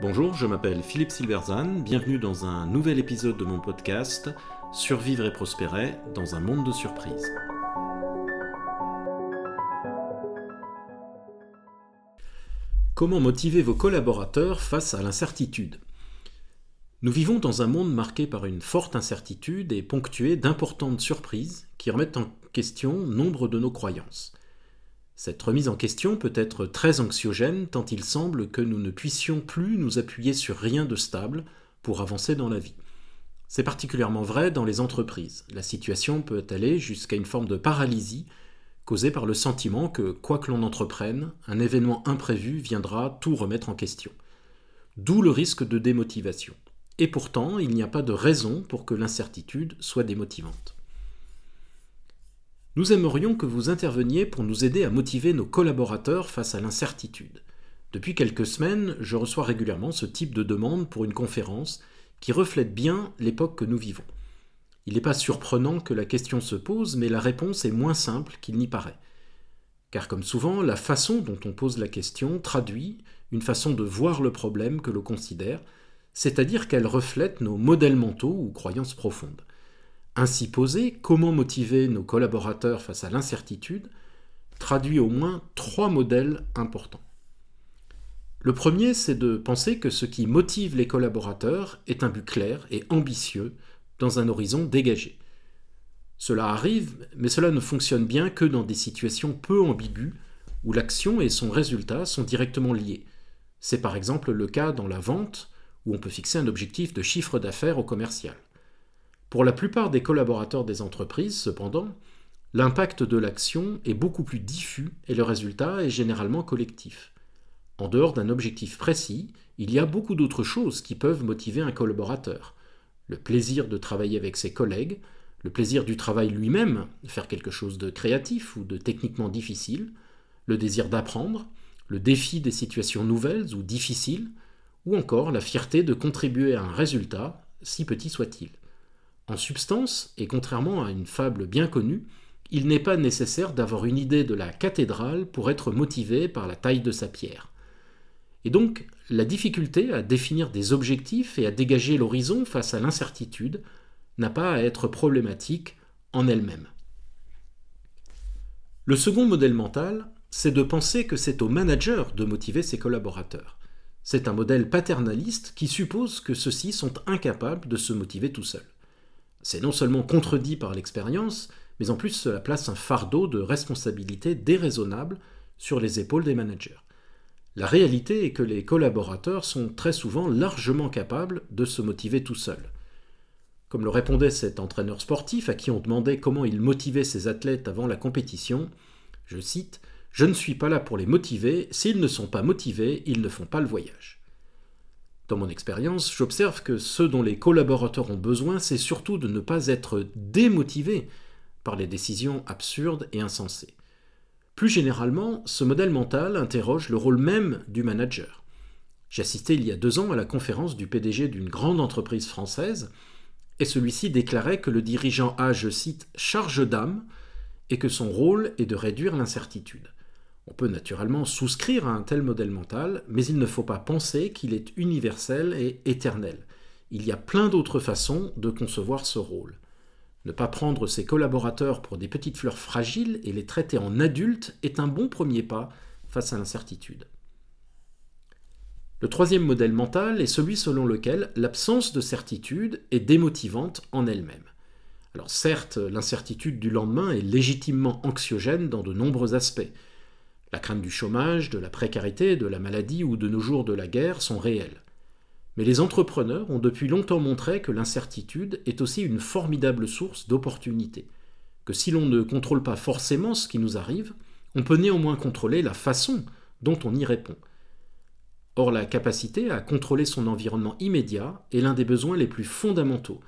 Bonjour, je m'appelle Philippe Silverzan, bienvenue dans un nouvel épisode de mon podcast Survivre et prospérer dans un monde de surprises. Comment motiver vos collaborateurs face à l'incertitude? Nous vivons dans un monde marqué par une forte incertitude et ponctué d'importantes surprises qui remettent en question nombre de nos croyances. Cette remise en question peut être très anxiogène tant il semble que nous ne puissions plus nous appuyer sur rien de stable pour avancer dans la vie. C'est particulièrement vrai dans les entreprises. La situation peut aller jusqu'à une forme de paralysie causée par le sentiment que, quoi que l'on entreprenne, un événement imprévu viendra tout remettre en question. D'où le risque de démotivation. Et pourtant, il n'y a pas de raison pour que l'incertitude soit démotivante. Nous aimerions que vous interveniez pour nous aider à motiver nos collaborateurs face à l'incertitude. Depuis quelques semaines, je reçois régulièrement ce type de demande pour une conférence qui reflète bien l'époque que nous vivons. Il n'est pas surprenant que la question se pose, mais la réponse est moins simple qu'il n'y paraît. Car comme souvent, la façon dont on pose la question traduit une façon de voir le problème que l'on considère, c'est-à-dire qu'elle reflète nos modèles mentaux ou croyances profondes. Ainsi posé, comment motiver nos collaborateurs face à l'incertitude traduit au moins trois modèles importants. Le premier, c'est de penser que ce qui motive les collaborateurs est un but clair et ambitieux dans un horizon dégagé. Cela arrive, mais cela ne fonctionne bien que dans des situations peu ambiguës où l'action et son résultat sont directement liés. C'est par exemple le cas dans la vente, où on peut fixer un objectif de chiffre d'affaires au commercial. Pour la plupart des collaborateurs des entreprises, cependant, l'impact de l'action est beaucoup plus diffus et le résultat est généralement collectif. En dehors d'un objectif précis, il y a beaucoup d'autres choses qui peuvent motiver un collaborateur. Le plaisir de travailler avec ses collègues, le plaisir du travail lui-même, faire quelque chose de créatif ou de techniquement difficile, le désir d'apprendre, le défi des situations nouvelles ou difficiles, ou encore la fierté de contribuer à un résultat, si petit soit-il. En substance, et contrairement à une fable bien connue, il n'est pas nécessaire d'avoir une idée de la cathédrale pour être motivé par la taille de sa pierre. Et donc, la difficulté à définir des objectifs et à dégager l'horizon face à l'incertitude n'a pas à être problématique en elle-même. Le second modèle mental, c'est de penser que c'est au manager de motiver ses collaborateurs. C'est un modèle paternaliste qui suppose que ceux-ci sont incapables de se motiver tout seuls. C'est non seulement contredit par l'expérience, mais en plus cela place un fardeau de responsabilité déraisonnable sur les épaules des managers. La réalité est que les collaborateurs sont très souvent largement capables de se motiver tout seuls. Comme le répondait cet entraîneur sportif à qui on demandait comment il motivait ses athlètes avant la compétition, je cite Je ne suis pas là pour les motiver, s'ils ne sont pas motivés, ils ne font pas le voyage. Dans mon expérience, j'observe que ce dont les collaborateurs ont besoin, c'est surtout de ne pas être démotivés par les décisions absurdes et insensées. Plus généralement, ce modèle mental interroge le rôle même du manager. J'ai assisté il y a deux ans à la conférence du PDG d'une grande entreprise française, et celui-ci déclarait que le dirigeant a, je cite, charge d'âme, et que son rôle est de réduire l'incertitude. On peut naturellement souscrire à un tel modèle mental, mais il ne faut pas penser qu'il est universel et éternel. Il y a plein d'autres façons de concevoir ce rôle. Ne pas prendre ses collaborateurs pour des petites fleurs fragiles et les traiter en adultes est un bon premier pas face à l'incertitude. Le troisième modèle mental est celui selon lequel l'absence de certitude est démotivante en elle-même. Alors certes, l'incertitude du lendemain est légitimement anxiogène dans de nombreux aspects. La crainte du chômage, de la précarité, de la maladie ou de nos jours de la guerre sont réelles. Mais les entrepreneurs ont depuis longtemps montré que l'incertitude est aussi une formidable source d'opportunités, que si l'on ne contrôle pas forcément ce qui nous arrive, on peut néanmoins contrôler la façon dont on y répond. Or, la capacité à contrôler son environnement immédiat est l'un des besoins les plus fondamentaux.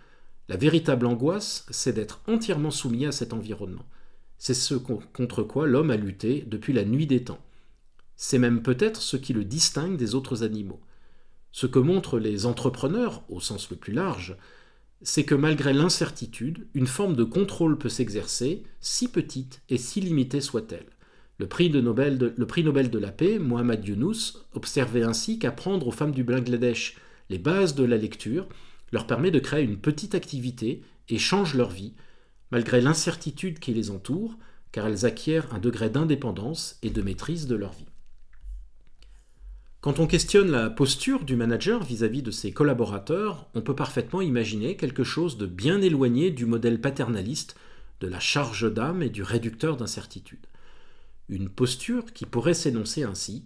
La véritable angoisse, c'est d'être entièrement soumis à cet environnement. C'est ce contre quoi l'homme a lutté depuis la nuit des temps. C'est même peut-être ce qui le distingue des autres animaux. Ce que montrent les entrepreneurs, au sens le plus large, c'est que malgré l'incertitude, une forme de contrôle peut s'exercer, si petite et si limitée soit-elle. Le prix, Nobel de, le prix Nobel de la paix, Mohamed Younous, observait ainsi qu'apprendre aux femmes du Bangladesh les bases de la lecture leur permet de créer une petite activité et change leur vie, malgré l'incertitude qui les entoure, car elles acquièrent un degré d'indépendance et de maîtrise de leur vie. Quand on questionne la posture du manager vis-à-vis de ses collaborateurs, on peut parfaitement imaginer quelque chose de bien éloigné du modèle paternaliste, de la charge d'âme et du réducteur d'incertitude. Une posture qui pourrait s'énoncer ainsi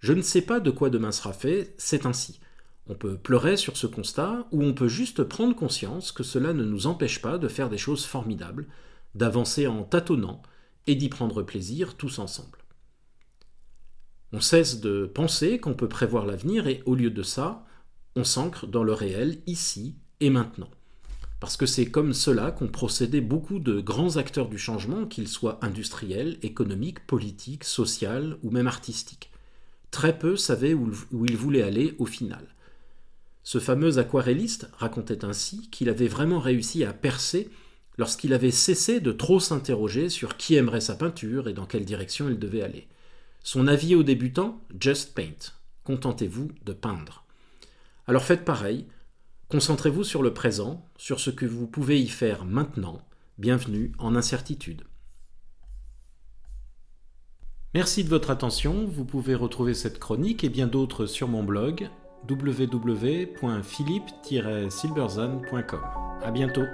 Je ne sais pas de quoi demain sera fait, c'est ainsi. On peut pleurer sur ce constat ou on peut juste prendre conscience que cela ne nous empêche pas de faire des choses formidables, d'avancer en tâtonnant et d'y prendre plaisir tous ensemble. On cesse de penser qu'on peut prévoir l'avenir et au lieu de ça, on s'ancre dans le réel ici et maintenant. Parce que c'est comme cela qu'ont procédé beaucoup de grands acteurs du changement, qu'ils soient industriels, économiques, politiques, sociaux ou même artistiques. Très peu savaient où ils voulaient aller au final. Ce fameux aquarelliste racontait ainsi qu'il avait vraiment réussi à percer lorsqu'il avait cessé de trop s'interroger sur qui aimerait sa peinture et dans quelle direction il devait aller. Son avis aux débutants Just paint. Contentez-vous de peindre. Alors faites pareil. Concentrez-vous sur le présent, sur ce que vous pouvez y faire maintenant. Bienvenue en incertitude. Merci de votre attention. Vous pouvez retrouver cette chronique et bien d'autres sur mon blog www.philippe-silberzan.com. À bientôt.